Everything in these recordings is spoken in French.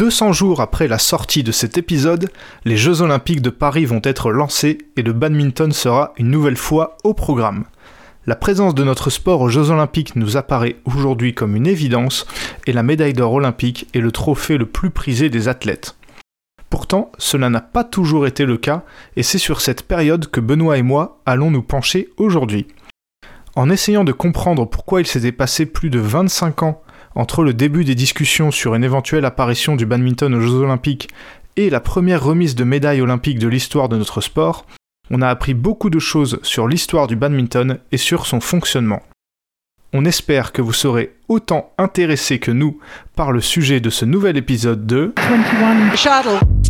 200 jours après la sortie de cet épisode, les Jeux Olympiques de Paris vont être lancés et le badminton sera une nouvelle fois au programme. La présence de notre sport aux Jeux Olympiques nous apparaît aujourd'hui comme une évidence et la médaille d'or olympique est le trophée le plus prisé des athlètes. Pourtant, cela n'a pas toujours été le cas et c'est sur cette période que Benoît et moi allons nous pencher aujourd'hui. En essayant de comprendre pourquoi il s'était passé plus de 25 ans entre le début des discussions sur une éventuelle apparition du badminton aux Jeux Olympiques et la première remise de médaille olympique de l'histoire de notre sport, on a appris beaucoup de choses sur l'histoire du badminton et sur son fonctionnement. On espère que vous serez autant intéressés que nous par le sujet de ce nouvel épisode de 21 Shuttle.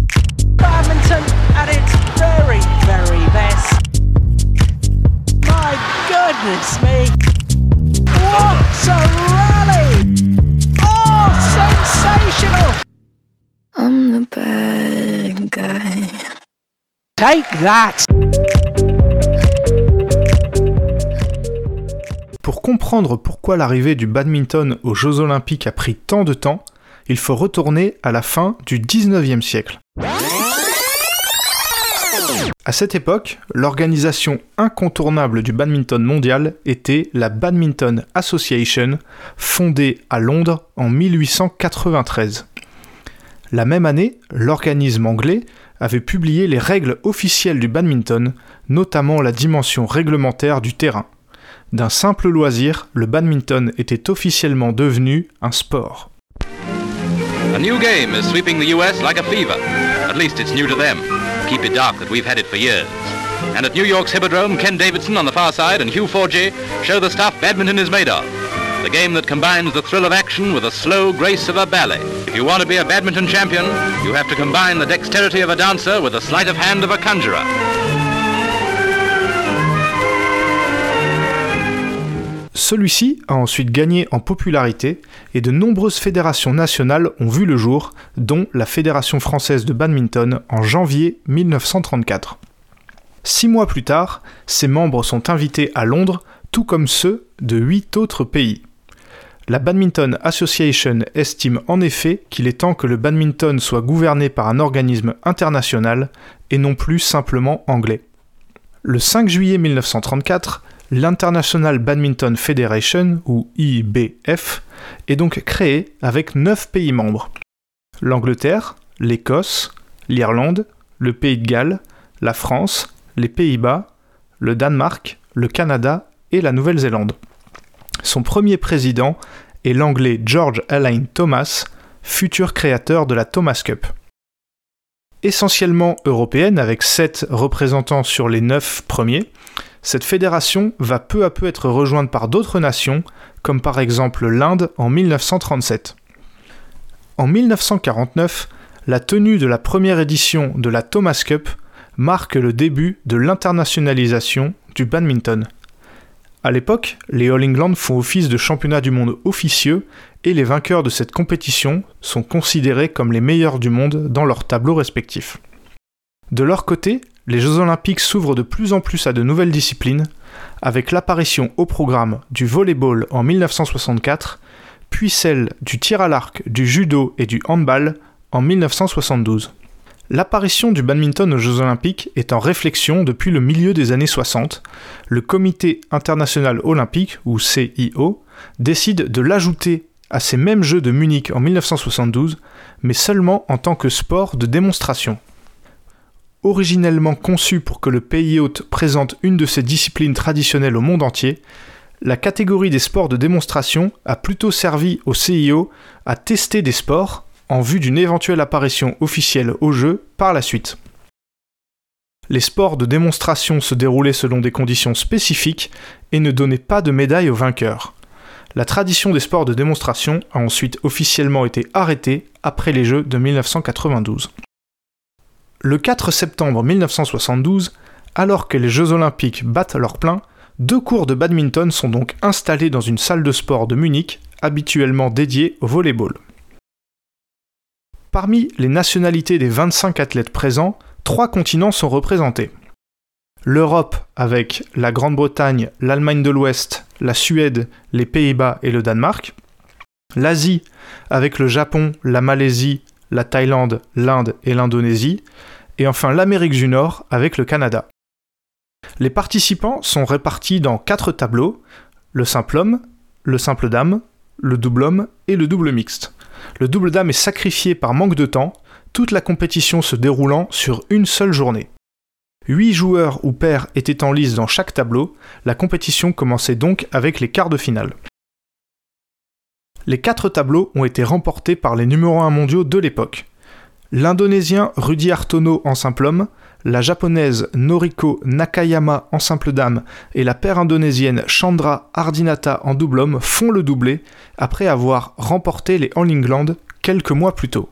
Pour comprendre pourquoi l'arrivée du badminton aux Jeux Olympiques a pris tant de temps, il faut retourner à la fin du 19e siècle. À cette époque, l'organisation incontournable du badminton mondial était la Badminton Association, fondée à Londres en 1893. La même année, l'organisme anglais avait publié les règles officielles du badminton, notamment la dimension réglementaire du terrain. D'un simple loisir, le badminton était officiellement devenu un sport. A new game is sweeping the US like a fever. At least it's new to them. Keep it dark that we've had it for years. And at New York's Hippodrome, Ken Davidson on the far side and Hugh Forgy show the stuff badminton is made of. The game that combines the thrill of action with the slow grace of a ballet. If you want to be a badminton champion, you have to combine the dexterity of a dancer with the sleight of hand of a conjurer. Celui-ci a ensuite gagné en popularité et de nombreuses fédérations nationales ont vu le jour, dont la Fédération française de badminton en janvier 1934. Six mois plus tard, ses membres sont invités à Londres, tout comme ceux de huit autres pays. La Badminton Association estime en effet qu'il est temps que le badminton soit gouverné par un organisme international et non plus simplement anglais. Le 5 juillet 1934, l'International Badminton Federation, ou IBF, est donc créée avec 9 pays membres. L'Angleterre, l'Écosse, l'Irlande, le Pays de Galles, la France, les Pays-Bas, le Danemark, le Canada et la Nouvelle-Zélande. Son premier président est l'anglais George Alain Thomas, futur créateur de la Thomas Cup. Essentiellement européenne avec 7 représentants sur les 9 premiers, cette fédération va peu à peu être rejointe par d'autres nations, comme par exemple l'Inde en 1937. En 1949, la tenue de la première édition de la Thomas Cup marque le début de l'internationalisation du badminton. À l'époque, les All England font office de championnat du monde officieux et les vainqueurs de cette compétition sont considérés comme les meilleurs du monde dans leurs tableaux respectifs. De leur côté, les Jeux olympiques s'ouvrent de plus en plus à de nouvelles disciplines, avec l'apparition au programme du volleyball en 1964, puis celle du tir à l'arc, du judo et du handball en 1972. L'apparition du badminton aux Jeux Olympiques est en réflexion depuis le milieu des années 60. Le Comité international olympique, ou CIO, décide de l'ajouter à ces mêmes Jeux de Munich en 1972, mais seulement en tant que sport de démonstration. Originellement conçu pour que le pays hôte présente une de ses disciplines traditionnelles au monde entier, la catégorie des sports de démonstration a plutôt servi au CIO à tester des sports, en vue d'une éventuelle apparition officielle au jeu par la suite. Les sports de démonstration se déroulaient selon des conditions spécifiques et ne donnaient pas de médaille aux vainqueurs. La tradition des sports de démonstration a ensuite officiellement été arrêtée après les Jeux de 1992. Le 4 septembre 1972, alors que les Jeux olympiques battent leur plein, deux cours de badminton sont donc installés dans une salle de sport de Munich, habituellement dédiée au volleyball. Parmi les nationalités des 25 athlètes présents, trois continents sont représentés. L'Europe avec la Grande-Bretagne, l'Allemagne de l'Ouest, la Suède, les Pays-Bas et le Danemark. L'Asie avec le Japon, la Malaisie, la Thaïlande, l'Inde et l'Indonésie, et enfin l'Amérique du Nord avec le Canada. Les participants sont répartis dans quatre tableaux, le simple homme, le simple dame, le double homme et le double mixte. Le double dame est sacrifié par manque de temps, toute la compétition se déroulant sur une seule journée. Huit joueurs ou paires étaient en lice dans chaque tableau, la compétition commençait donc avec les quarts de finale. Les quatre tableaux ont été remportés par les numéros 1 mondiaux de l'époque. L'Indonésien Rudy Artono en simple homme, la japonaise Noriko Nakayama en simple dame et la paire indonésienne Chandra Ardinata en double homme font le doublé après avoir remporté les All England quelques mois plus tôt.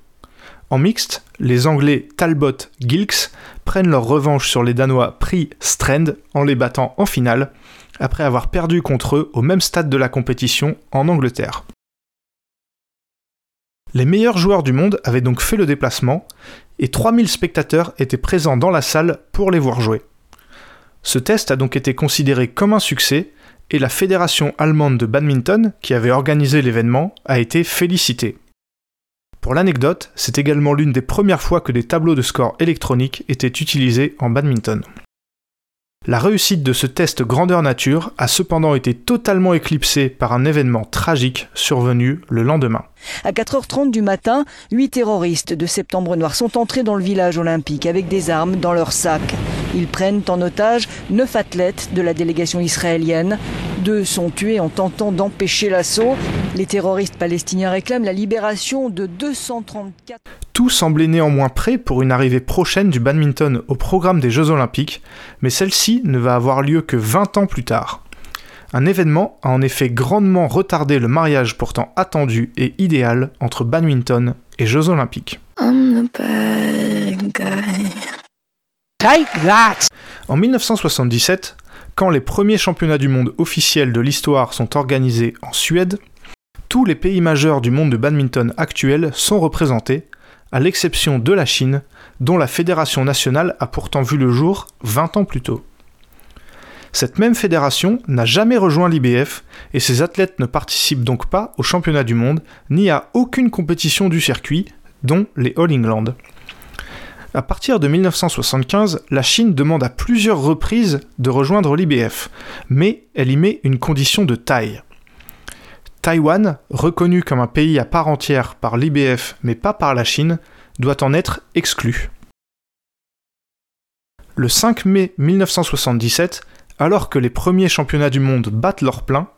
En mixte, les Anglais Talbot Gilks prennent leur revanche sur les Danois Pri Strand en les battant en finale, après avoir perdu contre eux au même stade de la compétition en Angleterre. Les meilleurs joueurs du monde avaient donc fait le déplacement, et 3000 spectateurs étaient présents dans la salle pour les voir jouer. Ce test a donc été considéré comme un succès, et la Fédération allemande de badminton, qui avait organisé l'événement, a été félicitée. Pour l'anecdote, c'est également l'une des premières fois que des tableaux de score électroniques étaient utilisés en badminton. La réussite de ce test grandeur nature a cependant été totalement éclipsée par un événement tragique survenu le lendemain. À 4h30 du matin, huit terroristes de Septembre Noir sont entrés dans le village olympique avec des armes dans leurs sacs. Ils prennent en otage neuf athlètes de la délégation israélienne. Deux sont tués en tentant d'empêcher l'assaut. Les terroristes palestiniens réclament la libération de 234. Tout semblait néanmoins prêt pour une arrivée prochaine du badminton au programme des Jeux Olympiques, mais celle-ci ne va avoir lieu que 20 ans plus tard. Un événement a en effet grandement retardé le mariage pourtant attendu et idéal entre badminton et Jeux Olympiques. En 1977, quand les premiers championnats du monde officiels de l'histoire sont organisés en Suède, tous les pays majeurs du monde de badminton actuel sont représentés, à l'exception de la Chine, dont la fédération nationale a pourtant vu le jour 20 ans plus tôt. Cette même fédération n'a jamais rejoint l'IBF et ses athlètes ne participent donc pas aux championnats du monde ni à aucune compétition du circuit, dont les All England. À partir de 1975, la Chine demande à plusieurs reprises de rejoindre l'IBF, mais elle y met une condition de taille. Taïwan, reconnu comme un pays à part entière par l'IBF mais pas par la Chine, doit en être exclu. Le 5 mai 1977, alors que les premiers championnats du monde battent leur plein,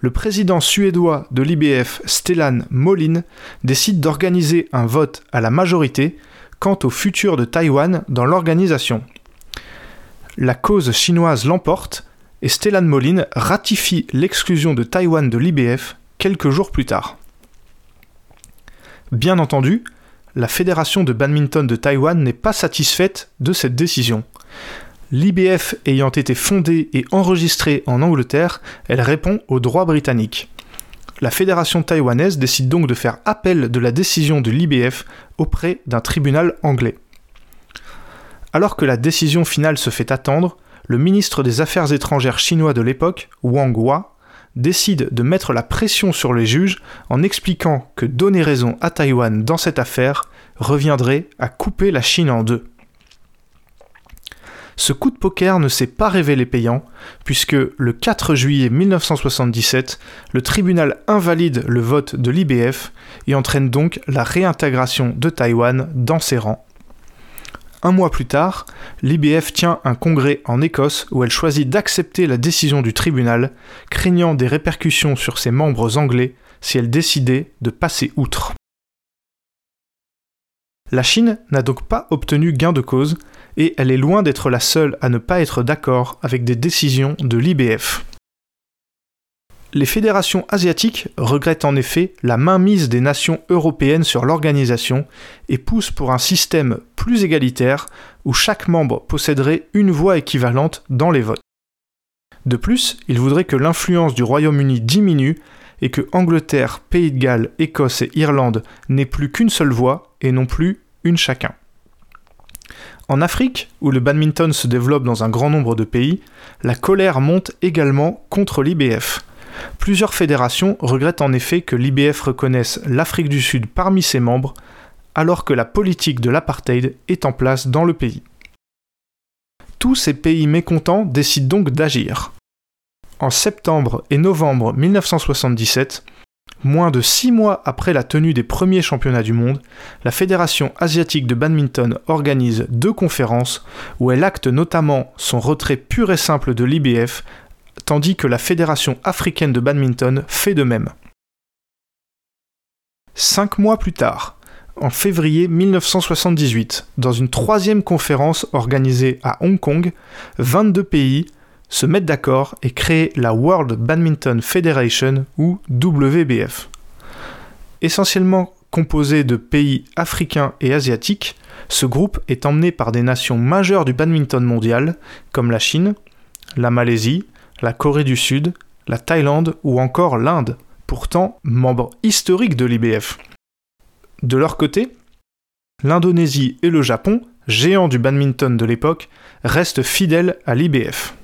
le président suédois de l'IBF, Stellan Molin, décide d'organiser un vote à la majorité quant au futur de Taïwan dans l'organisation. La cause chinoise l'emporte et Stellan Molin ratifie l'exclusion de Taïwan de l'IBF quelques jours plus tard. Bien entendu, la Fédération de badminton de Taïwan n'est pas satisfaite de cette décision. L'IBF ayant été fondée et enregistrée en Angleterre, elle répond au droit britannique. La fédération taïwanaise décide donc de faire appel de la décision de l'IBF auprès d'un tribunal anglais. Alors que la décision finale se fait attendre, le ministre des Affaires étrangères chinois de l'époque, Wang Hua, décide de mettre la pression sur les juges en expliquant que donner raison à Taïwan dans cette affaire reviendrait à couper la Chine en deux. Ce coup de poker ne s'est pas révélé payant, puisque le 4 juillet 1977, le tribunal invalide le vote de l'IBF et entraîne donc la réintégration de Taïwan dans ses rangs. Un mois plus tard, l'IBF tient un congrès en Écosse où elle choisit d'accepter la décision du tribunal, craignant des répercussions sur ses membres anglais si elle décidait de passer outre. La Chine n'a donc pas obtenu gain de cause, et elle est loin d'être la seule à ne pas être d'accord avec des décisions de l'IBF. Les fédérations asiatiques regrettent en effet la mainmise des nations européennes sur l'organisation et poussent pour un système plus égalitaire où chaque membre posséderait une voix équivalente dans les votes. De plus, ils voudraient que l'influence du Royaume-Uni diminue et que Angleterre, Pays de Galles, Écosse et Irlande n'aient plus qu'une seule voix et non plus une chacun. En Afrique, où le badminton se développe dans un grand nombre de pays, la colère monte également contre l'IBF. Plusieurs fédérations regrettent en effet que l'IBF reconnaisse l'Afrique du Sud parmi ses membres, alors que la politique de l'apartheid est en place dans le pays. Tous ces pays mécontents décident donc d'agir. En septembre et novembre 1977, moins de six mois après la tenue des premiers championnats du monde, la Fédération asiatique de badminton organise deux conférences où elle acte notamment son retrait pur et simple de l'IBF, tandis que la Fédération africaine de badminton fait de même. Cinq mois plus tard, en février 1978, dans une troisième conférence organisée à Hong Kong, 22 pays se mettent d'accord et créent la World Badminton Federation ou WBF. Essentiellement composé de pays africains et asiatiques, ce groupe est emmené par des nations majeures du badminton mondial comme la Chine, la Malaisie, la Corée du Sud, la Thaïlande ou encore l'Inde, pourtant membre historique de l'IBF. De leur côté, l'Indonésie et le Japon, géants du badminton de l'époque, restent fidèles à l'IBF.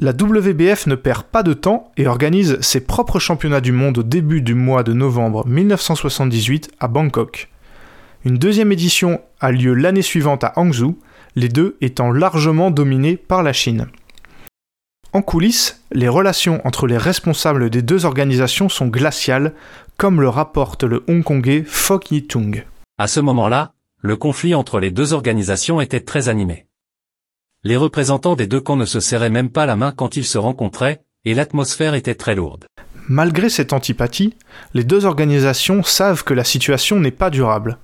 La WBF ne perd pas de temps et organise ses propres championnats du monde au début du mois de novembre 1978 à Bangkok. Une deuxième édition a lieu l'année suivante à Hangzhou, les deux étant largement dominés par la Chine. En coulisses, les relations entre les responsables des deux organisations sont glaciales, comme le rapporte le hongkongais Fok Yi-tung. À ce moment-là, le conflit entre les deux organisations était très animé. Les représentants des deux camps ne se serraient même pas la main quand ils se rencontraient, et l'atmosphère était très lourde. Malgré cette antipathie, les deux organisations savent que la situation n'est pas durable.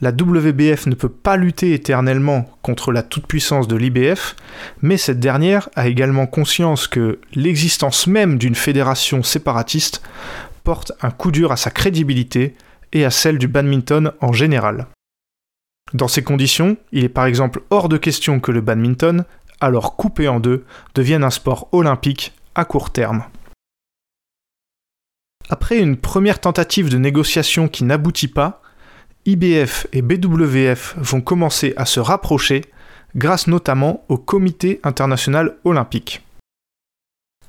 La WBF ne peut pas lutter éternellement contre la toute-puissance de l'IBF, mais cette dernière a également conscience que l'existence même d'une fédération séparatiste porte un coup dur à sa crédibilité et à celle du badminton en général. Dans ces conditions, il est par exemple hors de question que le badminton, alors coupé en deux, devienne un sport olympique à court terme. Après une première tentative de négociation qui n'aboutit pas, IBF et BWF vont commencer à se rapprocher grâce notamment au Comité international olympique.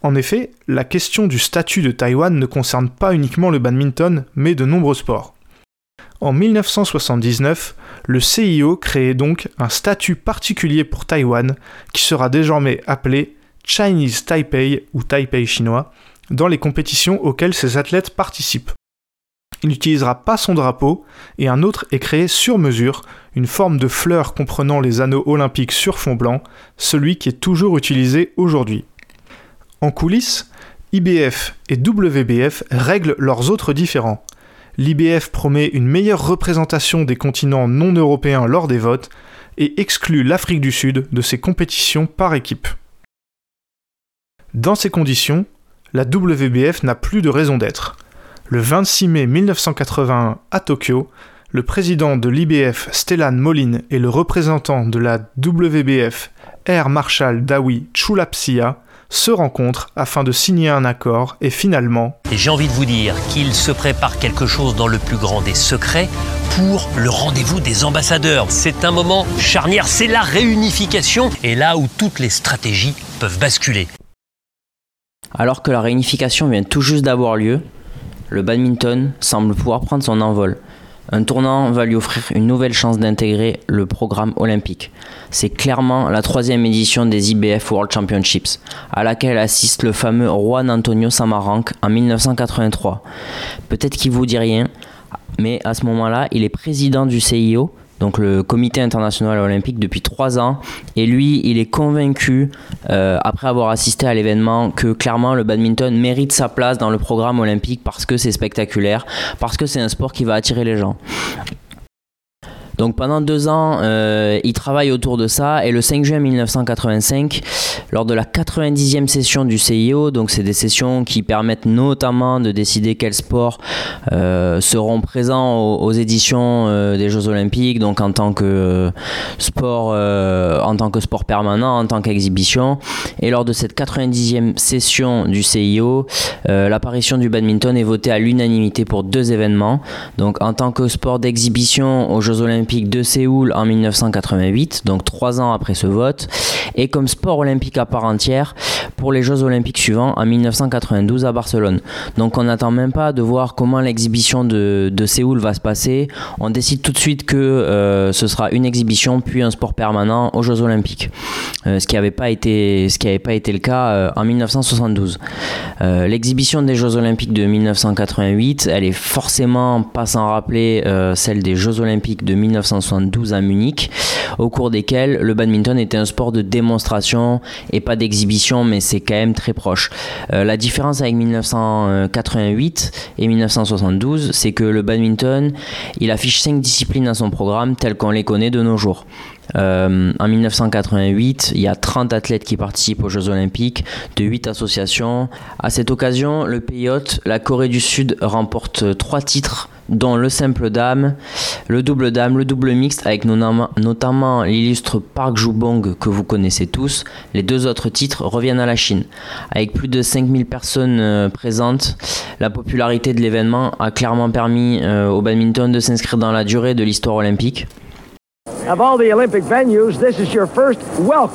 En effet, la question du statut de Taïwan ne concerne pas uniquement le badminton, mais de nombreux sports. En 1979, le CIO crée donc un statut particulier pour Taïwan qui sera désormais appelé Chinese Taipei ou Taipei chinois dans les compétitions auxquelles ses athlètes participent. Il n'utilisera pas son drapeau et un autre est créé sur mesure, une forme de fleur comprenant les anneaux olympiques sur fond blanc, celui qui est toujours utilisé aujourd'hui. En coulisses, IBF et WBF règlent leurs autres différends. L'IBF promet une meilleure représentation des continents non européens lors des votes et exclut l'Afrique du Sud de ses compétitions par équipe. Dans ces conditions, la WBF n'a plus de raison d'être. Le 26 mai 1981 à Tokyo, le président de l'IBF Stellan Moline et le représentant de la WBF Air Marshal Dawi Chulapsia se rencontrent afin de signer un accord et finalement... Et j'ai envie de vous dire qu'il se prépare quelque chose dans le plus grand des secrets pour le rendez-vous des ambassadeurs. C'est un moment charnière, c'est la réunification et là où toutes les stratégies peuvent basculer. Alors que la réunification vient tout juste d'avoir lieu, le badminton semble pouvoir prendre son envol. Un tournant va lui offrir une nouvelle chance d'intégrer le programme olympique. C'est clairement la troisième édition des IBF World Championships, à laquelle assiste le fameux Juan Antonio Samaranch en 1983. Peut-être qu'il vous dit rien, mais à ce moment-là, il est président du CIO, donc le Comité international olympique, depuis trois ans. Et lui, il est convaincu, euh, après avoir assisté à l'événement, que clairement le badminton mérite sa place dans le programme olympique parce que c'est spectaculaire, parce que c'est un sport qui va attirer les gens. Donc pendant deux ans, euh, il travaille autour de ça et le 5 juin 1985, lors de la 90e session du CIO, donc c'est des sessions qui permettent notamment de décider quels sports euh, seront présents aux, éditions euh, des Jeux Olympiques, donc en tant que sport, en tant que sport permanent, en tant qu'exhibition. Et lors de cette 90e session du CIO, l'apparition du badminton est votée à l'unanimité pour deux événements. Donc en tant que sport d'exhibition aux Jeux Olympiques olympiques de Séoul en 1988, donc trois ans après ce vote, et comme sport olympique à part entière pour les Jeux olympiques suivants en 1992 à Barcelone. Donc on n'attend même pas de voir comment l'exhibition de, Séoul va se passer. On décide tout de suite que euh, ce sera une exhibition puis un sport permanent aux Jeux olympiques, euh, ce qui n'avait pas été pas été le cas euh, en 1972. L'exhibition des Jeux olympiques de 1988, elle est forcément pas sans rappeler celle des Jeux olympiques de 1972 à Munich, au cours desquels le badminton était un sport de démonstration et pas d'exhibition, mais c'est quand même très proche. Euh, la différence avec 1988 et 1972, c'est que le badminton, il affiche cinq disciplines à son programme telles qu'on les connaît de nos jours. Euh, en 1988, il y a 30 athlètes qui participent aux Jeux Olympiques de 8 associations. À cette occasion, le pays hôte, la Corée du Sud, remporte 3 titres dont le simple dame, le double dame, le double mixte, avec notamment l'illustre Park Ju-bong que vous connaissez tous. Les deux autres titres reviennent à la Chine. Avec plus de 5000 personnes euh, présentes, la popularité de l'événement a clairement permis euh, au badminton de s'inscrire dans la durée de l'histoire olympique.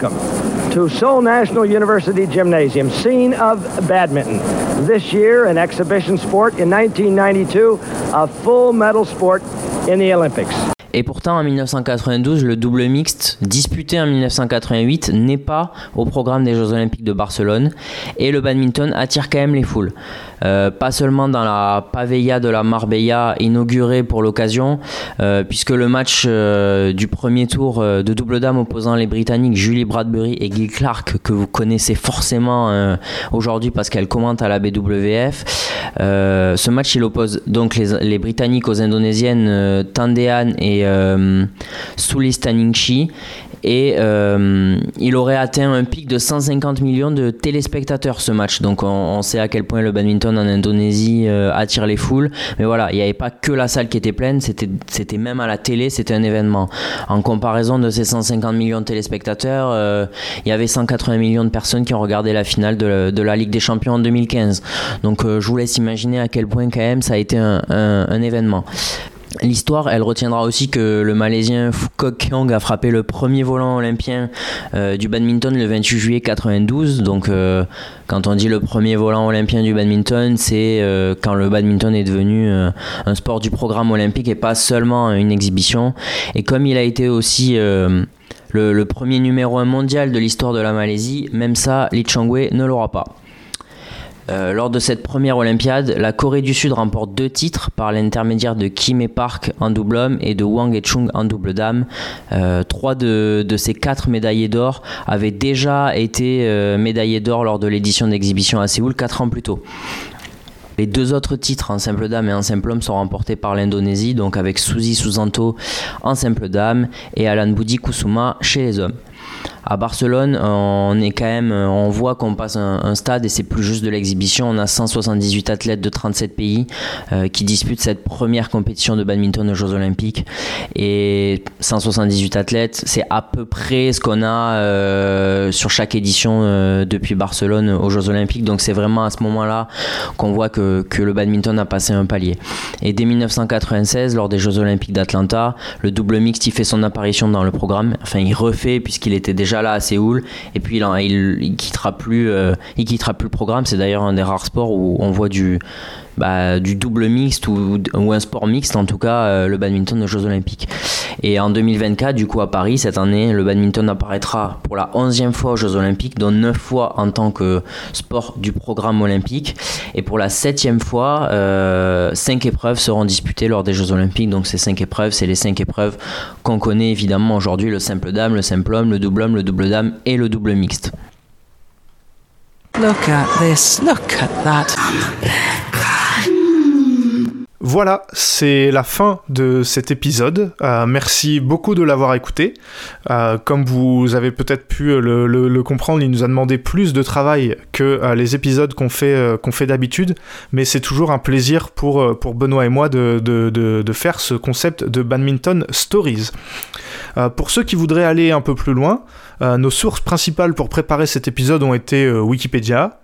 Olympic to Seoul National University Gymnasium, scene of badminton. This year, an exhibition sport. In 1992, a full medal sport in the Olympics. Et pourtant, en 1992, le double mixte, disputé en 1988, n'est pas au programme des Jeux Olympiques de Barcelone. Et le badminton attire quand même les foules. Euh, pas seulement dans la pavella de la Marbella inaugurée pour l'occasion, euh, puisque le match euh, du premier tour de double dame opposant les Britanniques Julie Bradbury et Guy Clark, que vous connaissez forcément aujourd'hui parce qu'elle commente à la BWF, ce match il oppose donc les, les Britanniques aux Indonésiennes Tandean et Sulistaningsi et euh, il aurait atteint un pic de 150 millions de téléspectateurs ce match. Donc on, sait à quel point le badminton en Indonésie euh, attire les foules. Mais voilà, il n'y avait pas que la salle qui était pleine, c'était même à la télé, c'était un événement. En comparaison de ces 150 millions de téléspectateurs, euh, il y avait 180 millions de personnes qui ont regardé la finale de, la Ligue des Champions en 2015. Donc je vous laisse imaginer à quel point quand même ça a été un événement. L'histoire, elle retiendra aussi que le Malaisien Fukok Kyong a frappé le premier volant olympien euh, du badminton le 28 juillet 92. Donc, euh, quand on dit le premier volant olympien du badminton, c'est euh, quand le badminton est devenu un sport du programme olympique et pas seulement une exhibition. Et comme il a été aussi le, premier numéro 1 mondial de l'histoire de la Malaisie, même ça, Lee Changwei ne l'aura pas. Euh, lors de cette première Olympiade, la Corée du Sud remporte deux titres par l'intermédiaire de Kim et Park en double homme et de Wang et Chung en double dame. Euh, trois de, ces quatre médaillés d'or avaient déjà été euh, médaillés d'or lors de l'édition d'exhibition à Séoul quatre ans plus tôt. Les deux autres titres en simple dame et en simple homme sont remportés par l'Indonésie, donc avec Suzy Susanto en simple dame et Alan Budi Kusuma chez les hommes à Barcelone, on est quand même, on voit qu'on passe un, stade et c'est plus juste de l'exhibition. On a 178 athlètes de 37 pays euh, qui disputent cette première compétition de badminton aux Jeux Olympiques. Et 178 athlètes, c'est à peu près ce qu'on a euh, sur chaque édition euh, depuis Barcelone aux Jeux Olympiques. Donc c'est vraiment à ce moment-là qu'on voit que, que le badminton a passé un palier. Et dès 1996, lors des Jeux Olympiques d'Atlanta, le double mixte il fait son apparition dans le programme. Enfin, il refait puisqu'il était déjà là à Séoul. Et puis il, quittera plus euh, il quittera plus le programme. C'est d'ailleurs un des rares sports où on voit du bah, du double mixte ou, ou, un sport mixte en tout cas euh, le badminton aux Jeux Olympiques. Et en 2024 du coup à Paris cette année le badminton apparaîtra pour la 11e fois aux Jeux Olympiques dont 9 fois en tant que sport du programme olympique. Et pour la 7e fois 5 euh, épreuves seront disputées lors des Jeux Olympiques. Donc ces 5 épreuves c'est les 5 épreuves qu'on connaît évidemment aujourd'hui. Le simple dame le simple homme le double homme le double dame et le double mixte. Look at this, look at that. Voilà, c'est la fin de cet épisode. Euh, merci beaucoup de l'avoir écouté. Euh, comme vous avez peut-être pu le, comprendre, il nous a demandé plus de travail que euh, les épisodes qu'on fait, d'habitude, mais c'est toujours un plaisir pour, pour Benoît et moi de, faire ce concept de badminton stories. pour ceux qui voudraient aller un peu plus loin, nos sources principales pour préparer cet épisode ont été Wikipédia,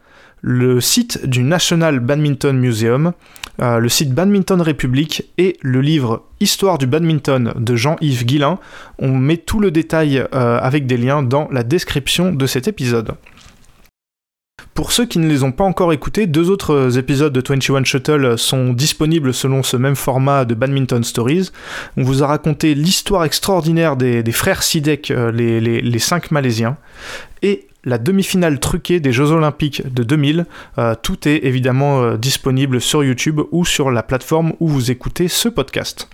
le site du National Badminton Museum, euh, le site Badminton République et le livre Histoire du badminton de Jean-Yves Guillain. On met tout le détail euh, avec des liens dans la description de cet épisode. Pour ceux qui ne les ont pas encore écoutés, deux autres épisodes de 21 Shuttle sont disponibles selon ce même format de Badminton Stories. On vous a raconté l'histoire extraordinaire des, frères Sidek, euh, les, les, cinq Malaisiens, et la demi-finale truquée des Jeux Olympiques de 2000. Euh, tout est évidemment euh, disponible sur YouTube ou sur la plateforme où vous écoutez ce podcast.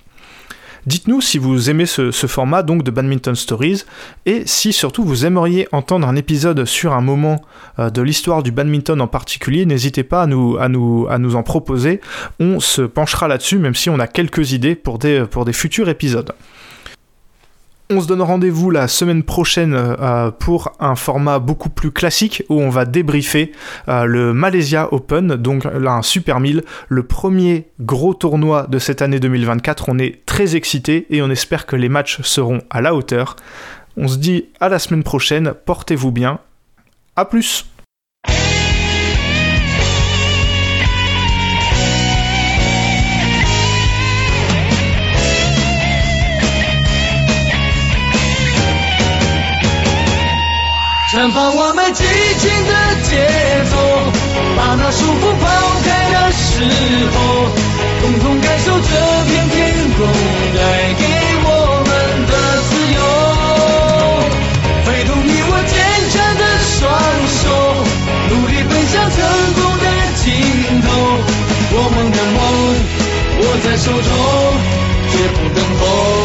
Dites-nous si vous aimez ce, format donc de Badminton Stories et si surtout vous aimeriez entendre un épisode sur un moment euh, de l'histoire du badminton en particulier, n'hésitez pas à nous, en proposer. On se penchera là-dessus même si on a quelques idées pour des futurs épisodes. On se donne rendez-vous la semaine prochaine euh, pour un format beaucoup plus classique où on va débriefer euh, le Malaysia Open, donc là un Super 1000, le premier gros tournoi de cette année 2024. On est très excités et on espère que les matchs seront à la hauteur. On se dit à la semaine prochaine, portez-vous bien, à plus 放我们激情的节奏，把那束缚抛开的时候，共同感受这片天空带给我们的自由。挥动你我坚强的双手，努力奔向成功的尽头。我们的梦握在手中，绝不能。